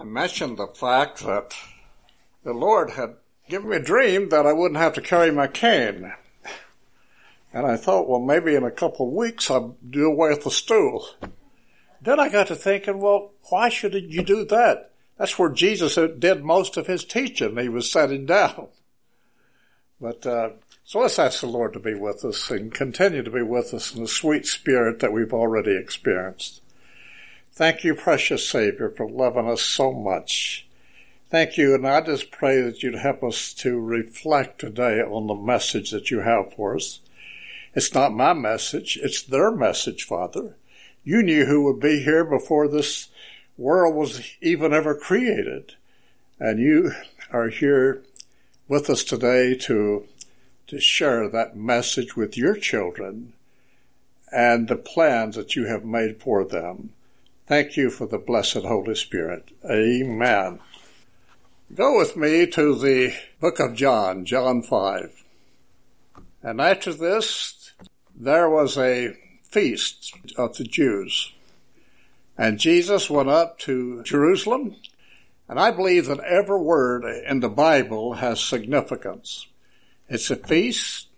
I mentioned the fact that the Lord had given me a dream that I wouldn't have to carry my cane. And I thought, well, maybe in a couple of weeks I'll do away with the stool. Then I got to thinking, well, why should you do that? That's where Jesus did most of his teaching. He was sitting down. But, uh, so let's ask the Lord to be with us and continue to be with us in the sweet spirit that we've already experienced. Thank you, precious Savior, for loving us so much. Thank you, and I just pray that you'd help us to reflect today on the message that you have for us. It's not my message, it's their message, Father. You knew who would be here before this world was even ever created. And you are here with us today to, to share that message with your children and the plans that you have made for them. Thank you for the blessed Holy Spirit. Amen. Go with me to the book of John, John 5. And after this, there was a feast of the Jews. And Jesus went up to Jerusalem. And I believe that every word in the Bible has significance. It's a feast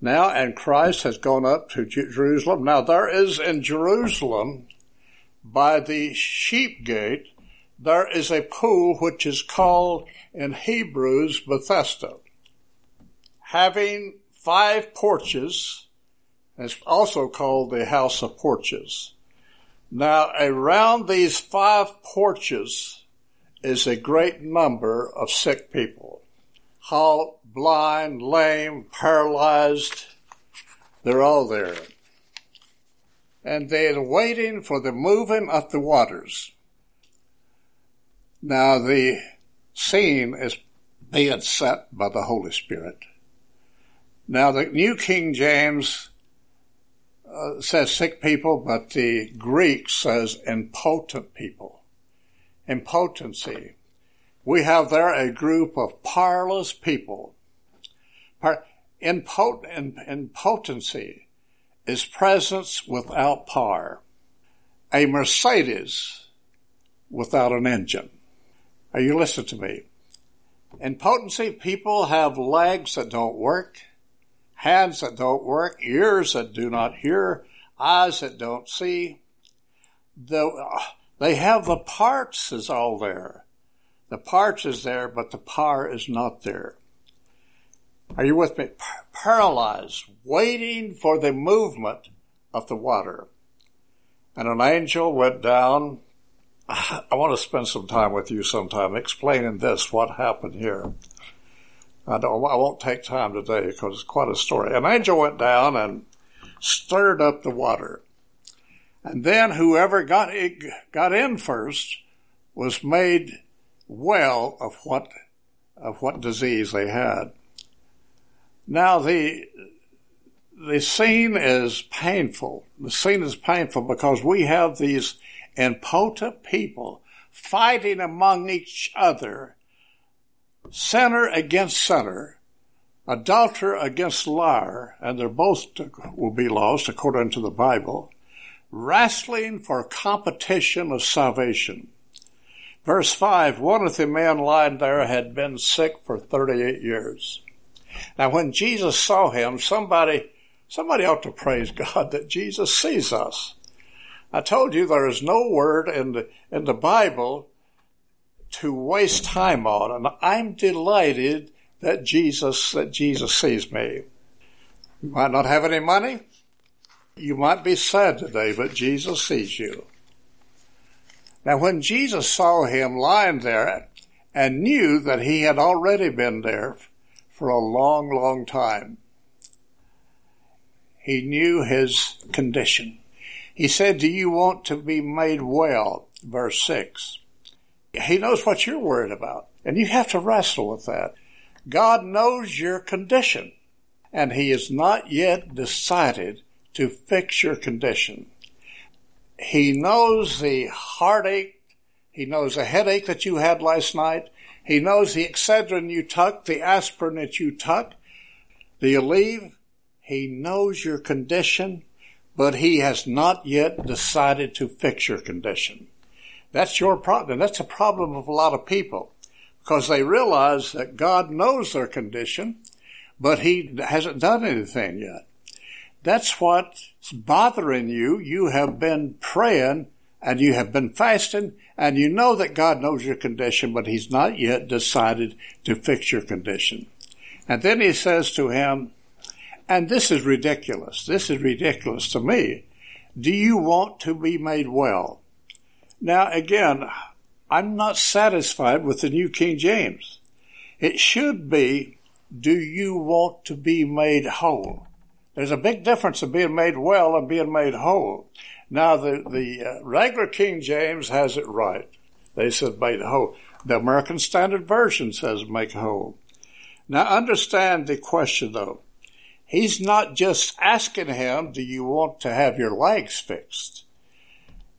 now, and Christ has gone up to Jerusalem. Now, there is in Jerusalem, by the sheep gate, there is a pool which is called in Hebrews Bethesda, having five porches it's also called the House of Porches. Now, around these five porches is a great number of sick people. Halt, blind, lame, paralyzed, they're all there. And they're waiting for the moving of the waters. Now, the scene is being set by the Holy Spirit. Now, the New King James uh, says sick people, but the Greek says impotent people. Impotency. We have there a group of powerless people. Impot- impotency is presence without power. A Mercedes without an engine. Are you listening to me? In potency, people have legs that don't work hands that don't work, ears that do not hear, eyes that don't see. The, they have the parts is all there. The parts is there, but the power is not there. Are you with me? Paralyzed, waiting for the movement of the water. And an angel went down. I want to spend some time with you sometime explaining this, what happened here. I, don't, I won't take time today because it's quite a story. An angel went down and stirred up the water. And then whoever got, it, got in first was made well of what, of what disease they had. Now the, the scene is painful. The scene is painful because we have these impotent people fighting among each other sinner against sinner, adulterer against liar, and they're both will be lost according to the Bible, wrestling for competition of salvation. Verse 5, one of the men lying there had been sick for 38 years. Now when Jesus saw him, somebody, somebody ought to praise God that Jesus sees us. I told you there is no word in the, in the Bible to waste time on. And I'm delighted that Jesus, that Jesus sees me. You might not have any money. You might be sad today, but Jesus sees you. Now when Jesus saw him lying there and knew that he had already been there for a long, long time, he knew his condition. He said, do you want to be made well? Verse six. He knows what you're worried about. And you have to wrestle with that. God knows your condition and he has not yet decided to fix your condition. He knows the heartache. He knows the headache that you had last night. He knows the Excedrin you took, the aspirin that you took, the Aleve. He knows your condition, but he has not yet decided to fix your condition. That's your problem. That's a problem of a lot of people because they realize that God knows their condition, but He hasn't done anything yet. That's what's bothering you. You have been praying and you have been fasting and you know that God knows your condition, but He's not yet decided to fix your condition. And then He says to him, and this is ridiculous. This is ridiculous to me. Do you want to be made well? Now again, I'm not satisfied with the New King James. It should be, do you want to be made whole? There's a big difference in being made well and being made whole. Now the, the uh, regular King James has it right. They said made whole. The American Standard Version says make whole. Now understand the question though. He's not just asking him, do you want to have your legs fixed?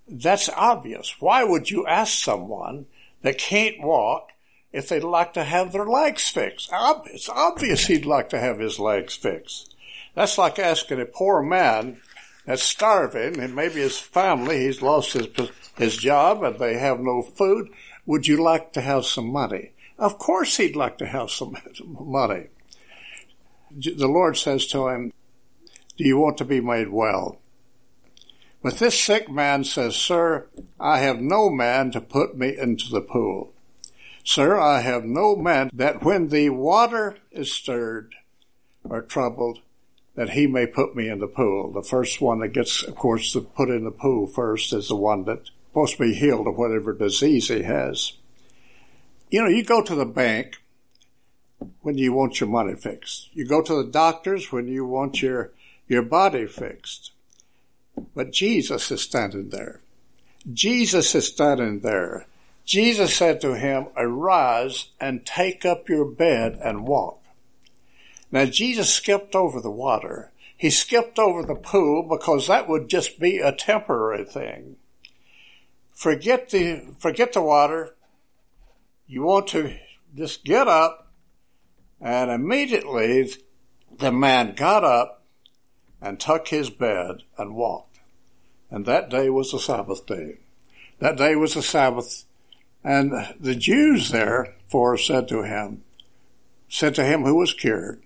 That's obvious. Why would you ask someone that can't walk if they'd like to have their legs fixed? It's obvious he'd like to have his legs fixed. That's like asking a poor man that's starving and maybe his family, he's lost his, his job and they have no food. Would you like to have some money? Of course he'd like to have some money the Lord says to him, Do you want to be made well? But this sick man says, Sir, I have no man to put me into the pool. Sir, I have no man that when the water is stirred or troubled, that he may put me in the pool. The first one that gets, of course, to put in the pool first is the one that's supposed to be healed of whatever disease he has. You know, you go to the bank when you want your money fixed. You go to the doctors when you want your, your body fixed. But Jesus is standing there. Jesus is standing there. Jesus said to him, arise and take up your bed and walk. Now Jesus skipped over the water. He skipped over the pool because that would just be a temporary thing. Forget the, forget the water. You want to just get up and immediately the man got up and took his bed and walked. And that day was the Sabbath day. That day was the Sabbath. And the Jews therefore said to him, said to him who was cured,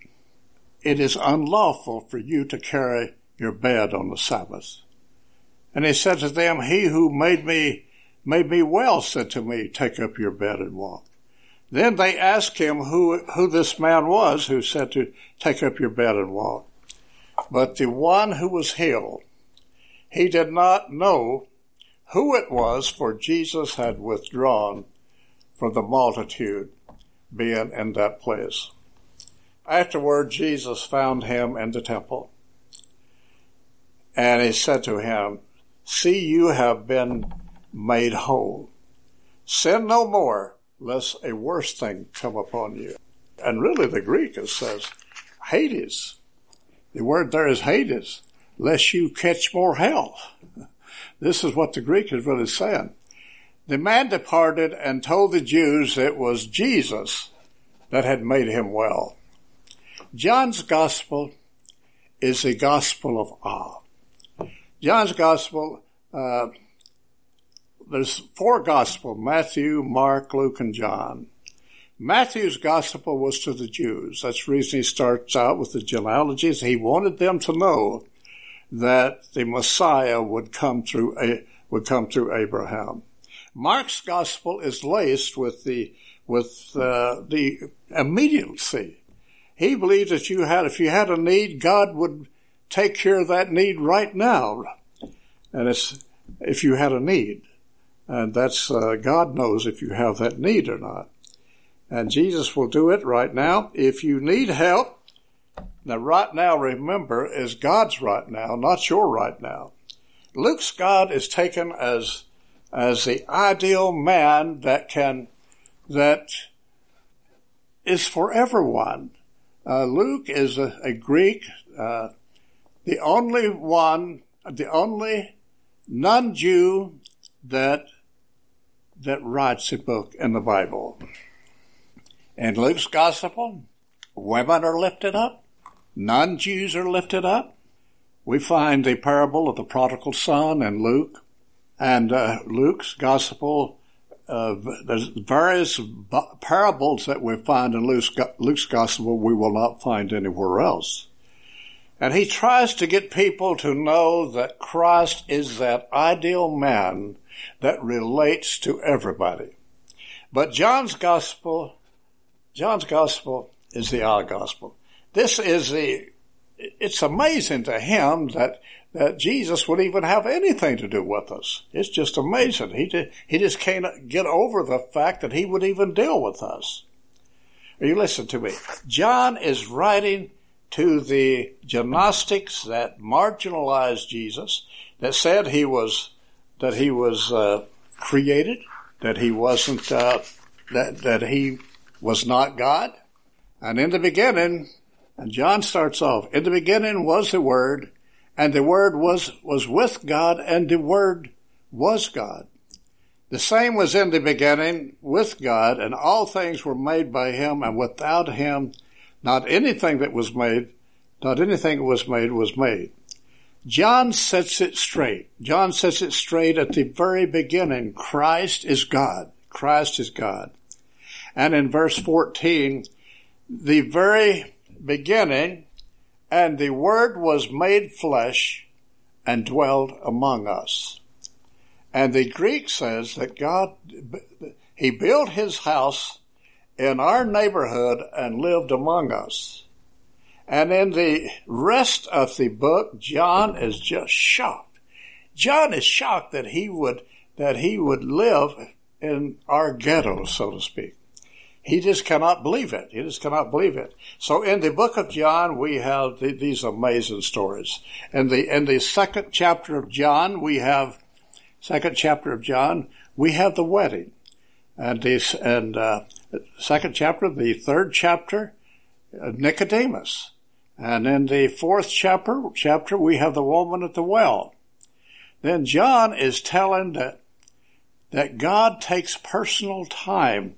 it is unlawful for you to carry your bed on the Sabbath. And he said to them, he who made me, made me well said to me, take up your bed and walk. Then they asked him who, who this man was who said to take up your bed and walk. But the one who was healed, he did not know who it was, for Jesus had withdrawn from the multitude being in that place. Afterward, Jesus found him in the temple. And he said to him, See, you have been made whole. Sin no more, lest a worse thing come upon you. And really the Greek it says Hades. The word there is Hades, lest you catch more hell. This is what the Greek is really saying. The man departed and told the Jews it was Jesus that had made him well. John's gospel is a gospel of awe. John's gospel uh, there's four gospels, Matthew, Mark, Luke, and John. Matthew's gospel was to the Jews. That's the reason he starts out with the genealogies. He wanted them to know that the Messiah would come through a, would come through Abraham. Mark's gospel is laced with the with uh, the immediacy. He believed that you had, if you had a need, God would take care of that need right now. And it's if you had a need. And that's, uh, God knows if you have that need or not. And Jesus will do it right now. If you need help, now right now remember is God's right now, not your right now. Luke's God is taken as, as the ideal man that can, that is for everyone. Uh, Luke is a, a Greek, uh, the only one, the only non-Jew that that writes a book in the Bible. In Luke's gospel, women are lifted up, non-Jews are lifted up. We find the parable of the prodigal son in Luke. And uh, Luke's gospel, uh, there's various parables that we find in Luke's, Luke's gospel we will not find anywhere else. And he tries to get people to know that Christ is that ideal man that relates to everybody. But John's gospel, John's gospel is the our gospel. This is the, it's amazing to him that, that Jesus would even have anything to do with us. It's just amazing. He, just, he just can't get over the fact that he would even deal with us. You listen to me. John is writing to the gnostics that marginalized Jesus, that said he was that he was uh, created, that he wasn't uh, that that he was not God, and in the beginning, and John starts off, in the beginning was the Word, and the Word was was with God, and the Word was God. The same was in the beginning with God, and all things were made by Him, and without Him not anything that was made, not anything that was made was made. John sets it straight. John sets it straight at the very beginning. Christ is God. Christ is God. And in verse 14, the very beginning, and the Word was made flesh and dwelled among us. And the Greek says that God, He built His house in our neighborhood and lived among us. And in the rest of the book, John is just shocked. John is shocked that he would, that he would live in our ghetto, so to speak. He just cannot believe it. He just cannot believe it. So in the book of John, we have the, these amazing stories. In the, in the second chapter of John, we have, second chapter of John, we have the wedding. And this, and, uh, second chapter, the third chapter, uh, Nicodemus. And in the fourth chapter, chapter, we have the woman at the well. Then John is telling that, that God takes personal time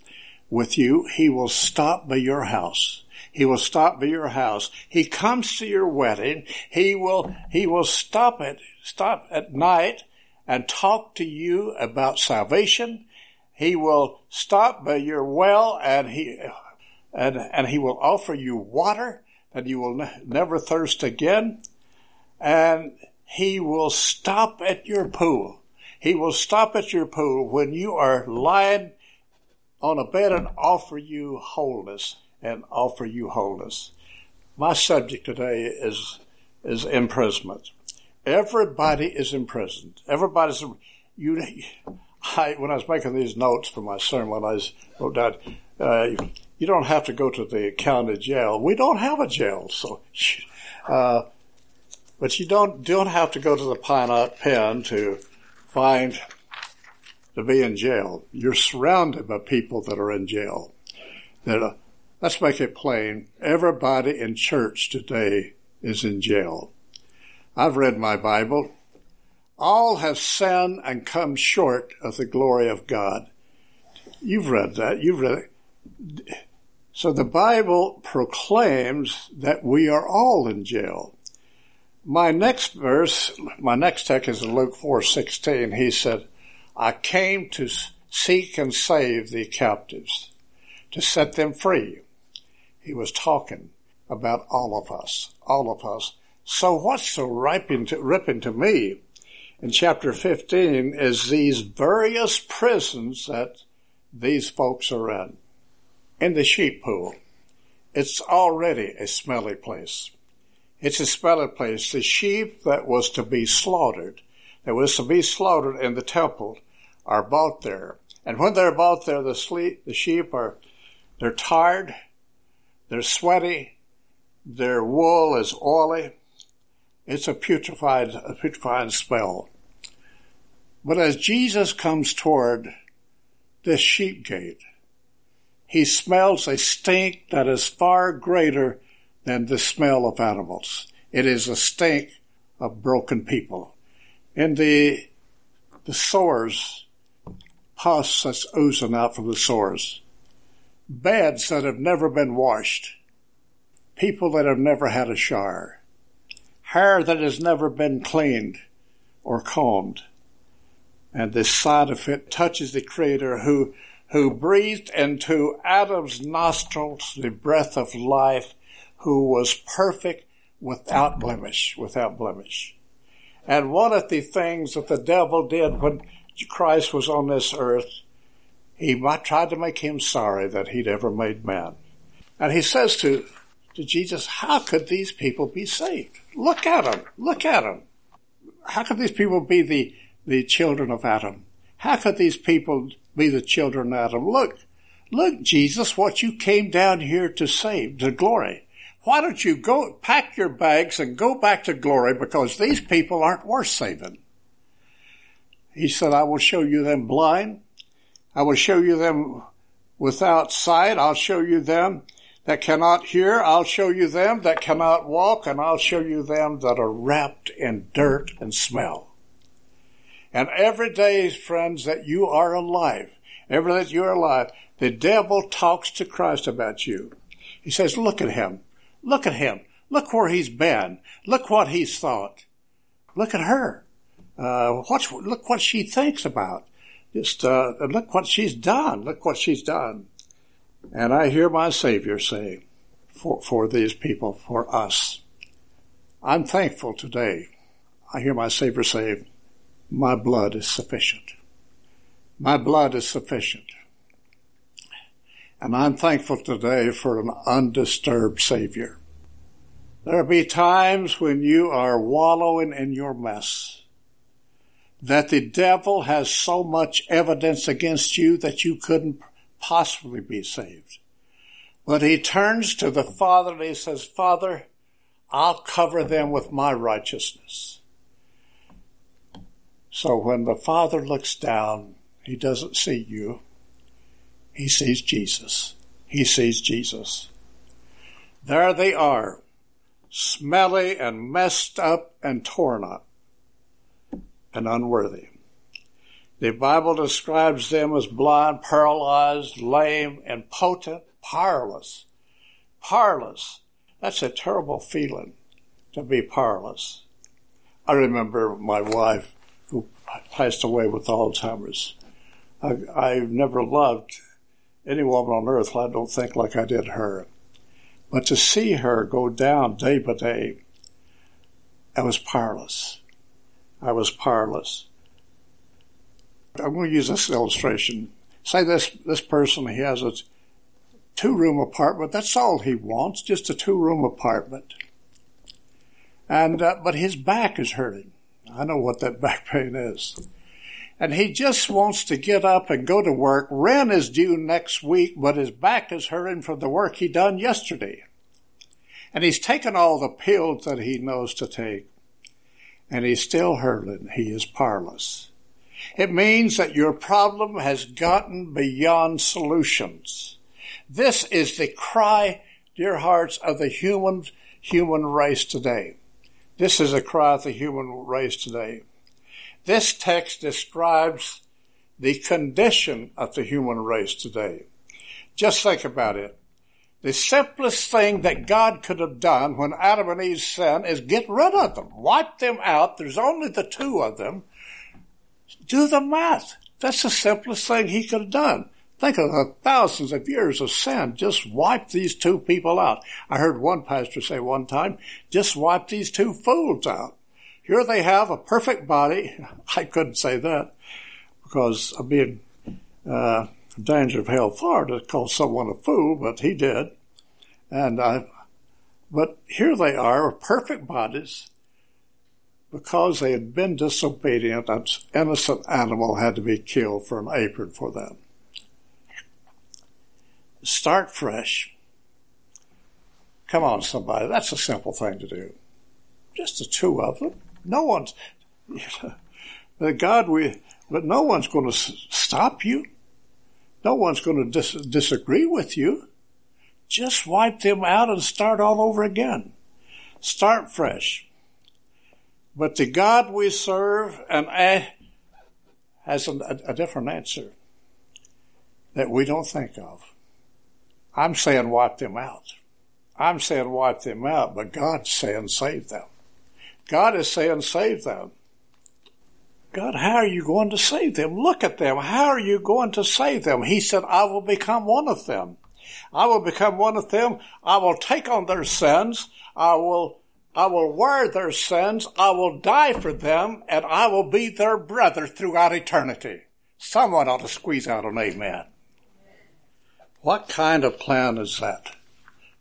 with you. He will stop by your house. He will stop by your house. He comes to your wedding. He will, he will stop it, stop at night and talk to you about salvation. He will stop by your well and he, and, and he will offer you water and you will ne- never thirst again. And he will stop at your pool. He will stop at your pool when you are lying on a bed and offer you wholeness and offer you wholeness. My subject today is, is imprisonment. Everybody is imprisoned. Everybody's, you, I, when I was making these notes for my sermon, I wrote down, uh, you don't have to go to the county jail. We don't have a jail, so, uh, but you don't don't have to go to the Pine Pen to find to be in jail. You're surrounded by people that are in jail. That uh, let's make it plain. Everybody in church today is in jail. I've read my Bible. All have sinned and come short of the glory of God. You've read that. You've read it. So the Bible proclaims that we are all in jail. My next verse, my next text is in Luke 4:16. He said, "I came to seek and save the captives, to set them free." He was talking about all of us, all of us. So what's so ripping to, ripping to me in chapter 15 is these various prisons that these folks are in in the sheep pool. It's already a smelly place. It's a smelly place. The sheep that was to be slaughtered, that was to be slaughtered in the temple, are about there. And when they're about there, the, sleep, the sheep are, they're tired, they're sweaty, their wool is oily. It's a putrefied, a putrefied smell. But as Jesus comes toward this sheep gate, he smells a stink that is far greater than the smell of animals. It is a stink of broken people. In the, the sores, pus that's oozing out from the sores, beds that have never been washed, people that have never had a shower, hair that has never been cleaned or combed. And this side of it touches the Creator who, who breathed into Adam's nostrils the breath of life, who was perfect without blemish, without blemish. And one of the things that the devil did when Christ was on this earth, he tried to make him sorry that he'd ever made man. And he says to, to Jesus, how could these people be saved? Look at them. Look at them. How could these people be the, the children of Adam? How could these people be the children of Adam? Look, look, Jesus, what you came down here to save, to glory. Why don't you go pack your bags and go back to glory because these people aren't worth saving? He said, I will show you them blind. I will show you them without sight. I'll show you them that cannot hear. I'll show you them that cannot walk and I'll show you them that are wrapped in dirt and smell. And every day, friends, that you are alive, every day that you're alive, the devil talks to Christ about you. He says, look at him. Look at him. Look where he's been. Look what he's thought. Look at her. Uh, what's, look what she thinks about. Just uh, look what she's done. Look what she's done. And I hear my Savior say, for, for these people, for us. I'm thankful today. I hear my Savior say, my blood is sufficient. My blood is sufficient. And I'm thankful today for an undisturbed Savior. There'll be times when you are wallowing in your mess that the devil has so much evidence against you that you couldn't possibly be saved. But he turns to the Father and he says, Father, I'll cover them with my righteousness. So when the Father looks down, he doesn't see you. He sees Jesus. He sees Jesus. There they are, smelly and messed up and torn up and unworthy. The Bible describes them as blind, paralyzed, lame, impotent, powerless. Powerless. That's a terrible feeling to be powerless. I remember my wife who passed away with Alzheimer's. I, I've never loved any woman on earth, I don't think, like I did her. But to see her go down day by day, I was powerless. I was powerless. I'm going to use this illustration. Say this, this person, he has a two room apartment. That's all he wants, just a two room apartment. And, uh, but his back is hurting. I know what that back pain is and he just wants to get up and go to work. Rent is due next week, but his back is hurting from the work he done yesterday. And he's taken all the pills that he knows to take, and he's still hurting. He is powerless. It means that your problem has gotten beyond solutions. This is the cry, dear hearts, of the human, human race today. This is a cry of the human race today. This text describes the condition of the human race today. Just think about it. The simplest thing that God could have done when Adam and Eve sinned is get rid of them, wipe them out. There's only the two of them. Do the math. That's the simplest thing he could have done. Think of the thousands of years of sin. Just wipe these two people out. I heard one pastor say one time, just wipe these two fools out. Here they have a perfect body. I couldn't say that because I'd be uh, danger of hell far to call someone a fool, but he did. And I, but here they are, perfect bodies, because they had been disobedient, an innocent animal had to be killed for an apron for them. Start fresh. Come on, somebody. That's a simple thing to do. Just the two of them. No one's, you know, God, we, but no one's going to stop you. No one's going to dis- disagree with you. Just wipe them out and start all over again. Start fresh. But the God we serve and I has a, a different answer that we don't think of. I'm saying wipe them out. I'm saying wipe them out, but God's saying save them. God is saying save them. God, how are you going to save them? Look at them. How are you going to save them? He said, I will become one of them. I will become one of them. I will take on their sins. I will, I will wear their sins. I will die for them and I will be their brother throughout eternity. Someone ought to squeeze out an amen. What kind of plan is that?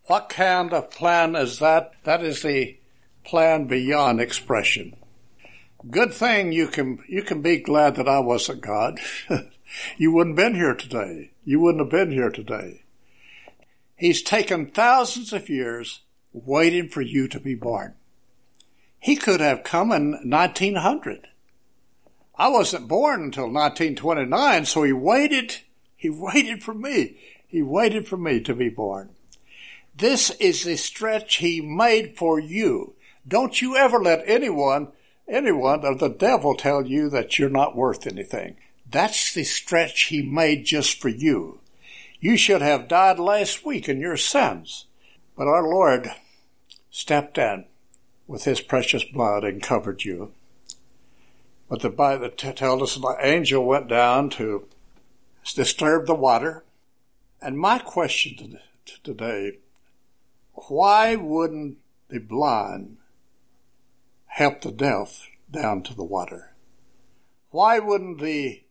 What kind of plan is that? That is the plan beyond expression. Good thing you can, you can be glad that I wasn't God. you wouldn't have been here today. You wouldn't have been here today. He's taken thousands of years waiting for you to be born. He could have come in 1900. I wasn't born until 1929, so he waited, he waited for me. He waited for me to be born. This is the stretch he made for you. Don't you ever let anyone, anyone or the devil tell you that you're not worth anything. That's the stretch he made just for you. You should have died last week in your sins. But our Lord stepped in with his precious blood and covered you. But the Bible tells us the angel went down to disturb the water. And my question today, why wouldn't the blind help the deaf down to the water? Why wouldn't the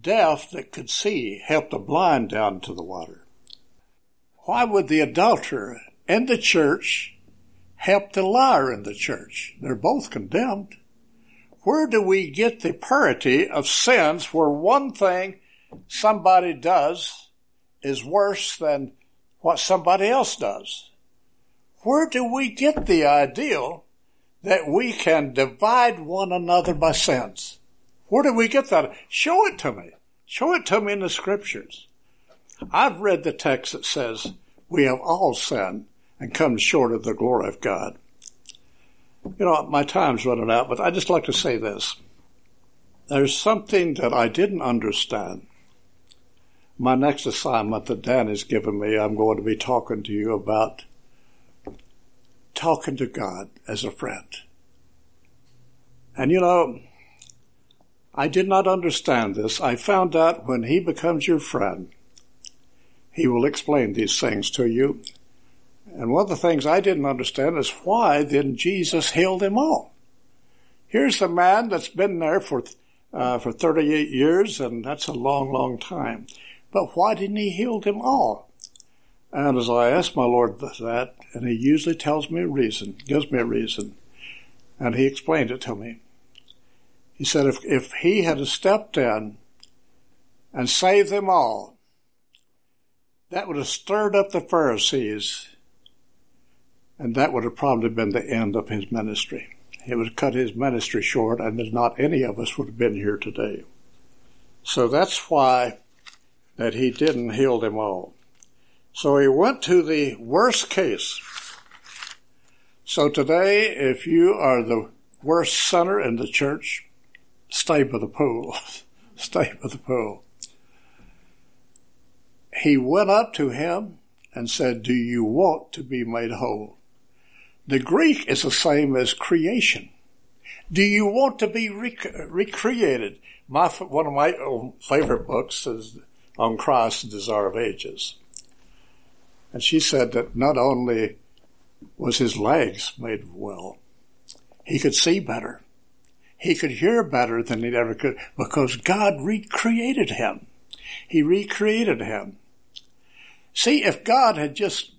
deaf that could see help the blind down to the water? Why would the adulterer in the church help the liar in the church? They're both condemned. Where do we get the purity of sins where one thing somebody does is worse than what somebody else does? Where do we get the ideal that we can divide one another by sins? Where do we get that? Show it to me. Show it to me in the scriptures. I've read the text that says we have all sinned and come short of the glory of God. You know, my time's running out, but I just like to say this. There's something that I didn't understand. My next assignment that Dan has given me, I'm going to be talking to you about talking to God as a friend. And you know, I did not understand this. I found out when He becomes your friend, He will explain these things to you and one of the things I didn't understand is why then Jesus healed them all. Here's a man that's been there for uh, for 38 years, and that's a long, long time. But why didn't he heal them all? And as I asked my Lord that, and he usually tells me a reason, gives me a reason, and he explained it to me. He said if, if he had stepped in and saved them all, that would have stirred up the Pharisees and that would have probably been the end of his ministry. He would have cut his ministry short, and not any of us would have been here today. So that's why that he didn't heal them all. So he went to the worst case. So today, if you are the worst sinner in the church, stay by the pool. stay by the pool. He went up to him and said, Do you want to be made whole? The Greek is the same as creation. Do you want to be rec- recreated? My, one of my favorite books is on Christ, the Desire of Ages. And she said that not only was his legs made well, he could see better. He could hear better than he ever could because God recreated him. He recreated him. See, if God had just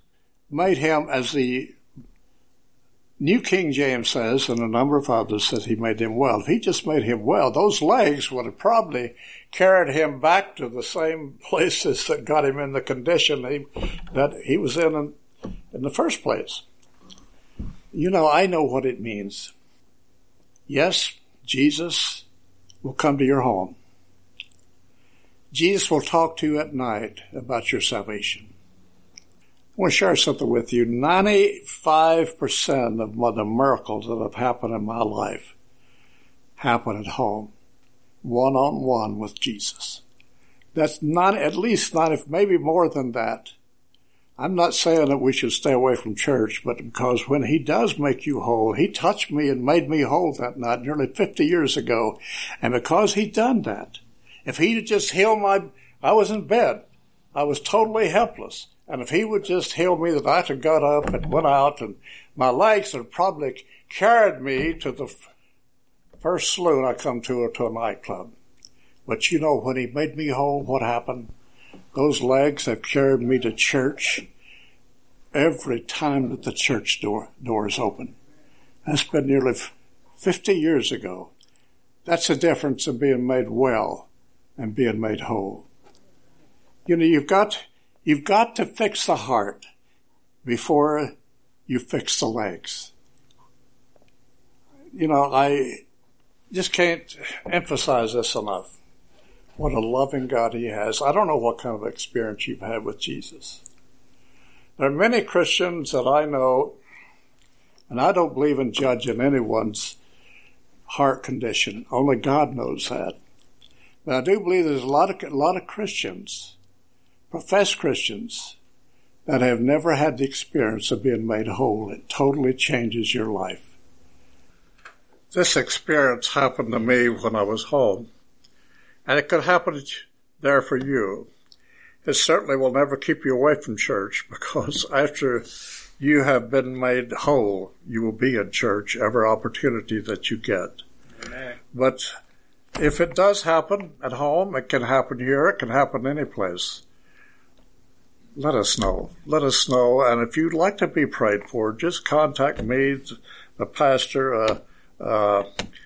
made him as the New King James says, and a number of others, that he made him well. If he just made him well, those legs would have probably carried him back to the same places that got him in the condition he, that he was in, in in the first place. You know, I know what it means. Yes, Jesus will come to your home. Jesus will talk to you at night about your salvation. I want to share something with you. 95% of the miracles that have happened in my life happen at home, one on one with Jesus. That's not, at least not, if maybe more than that. I'm not saying that we should stay away from church, but because when he does make you whole, he touched me and made me whole that night nearly 50 years ago. And because he done that, if he'd just healed my, I was in bed. I was totally helpless. And if he would just heal me that I could got up and went out and my legs had probably carried me to the first saloon I come to or to a nightclub. But you know, when he made me whole, what happened? Those legs have carried me to church every time that the church door, door is open. That's been nearly 50 years ago. That's the difference in being made well and being made whole. You know, you've got, you've got to fix the heart before you fix the legs. You know, I just can't emphasize this enough. What a loving God He has. I don't know what kind of experience you've had with Jesus. There are many Christians that I know, and I don't believe in judging anyone's heart condition. Only God knows that. But I do believe there's a lot of, a lot of Christians, professed Christians, that have never had the experience of being made whole. It totally changes your life. This experience happened to me when I was home. And it could happen there for you. It certainly will never keep you away from church because after you have been made whole, you will be in church every opportunity that you get. Amen. But if it does happen at home, it can happen here, it can happen any place. Let us know. Let us know. And if you'd like to be prayed for, just contact me, the pastor, uh, uh,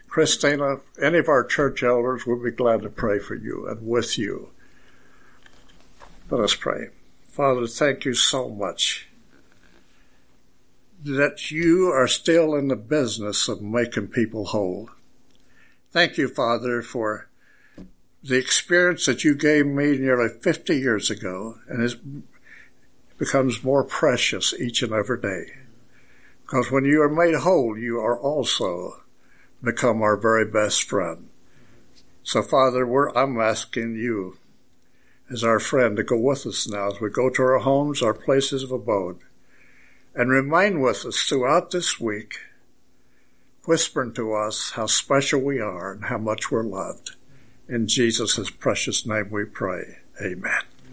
Christina, any of our church elders would be glad to pray for you and with you. Let us pray. Father, thank you so much that you are still in the business of making people whole. Thank you, Father, for the experience that you gave me nearly 50 years ago and it becomes more precious each and every day. Because when you are made whole, you are also become our very best friend. So, Father, I'm asking you as our friend to go with us now as we go to our homes, our places of abode, and remain with us throughout this week, whispering to us how special we are and how much we're loved. In Jesus' precious name we pray. Amen.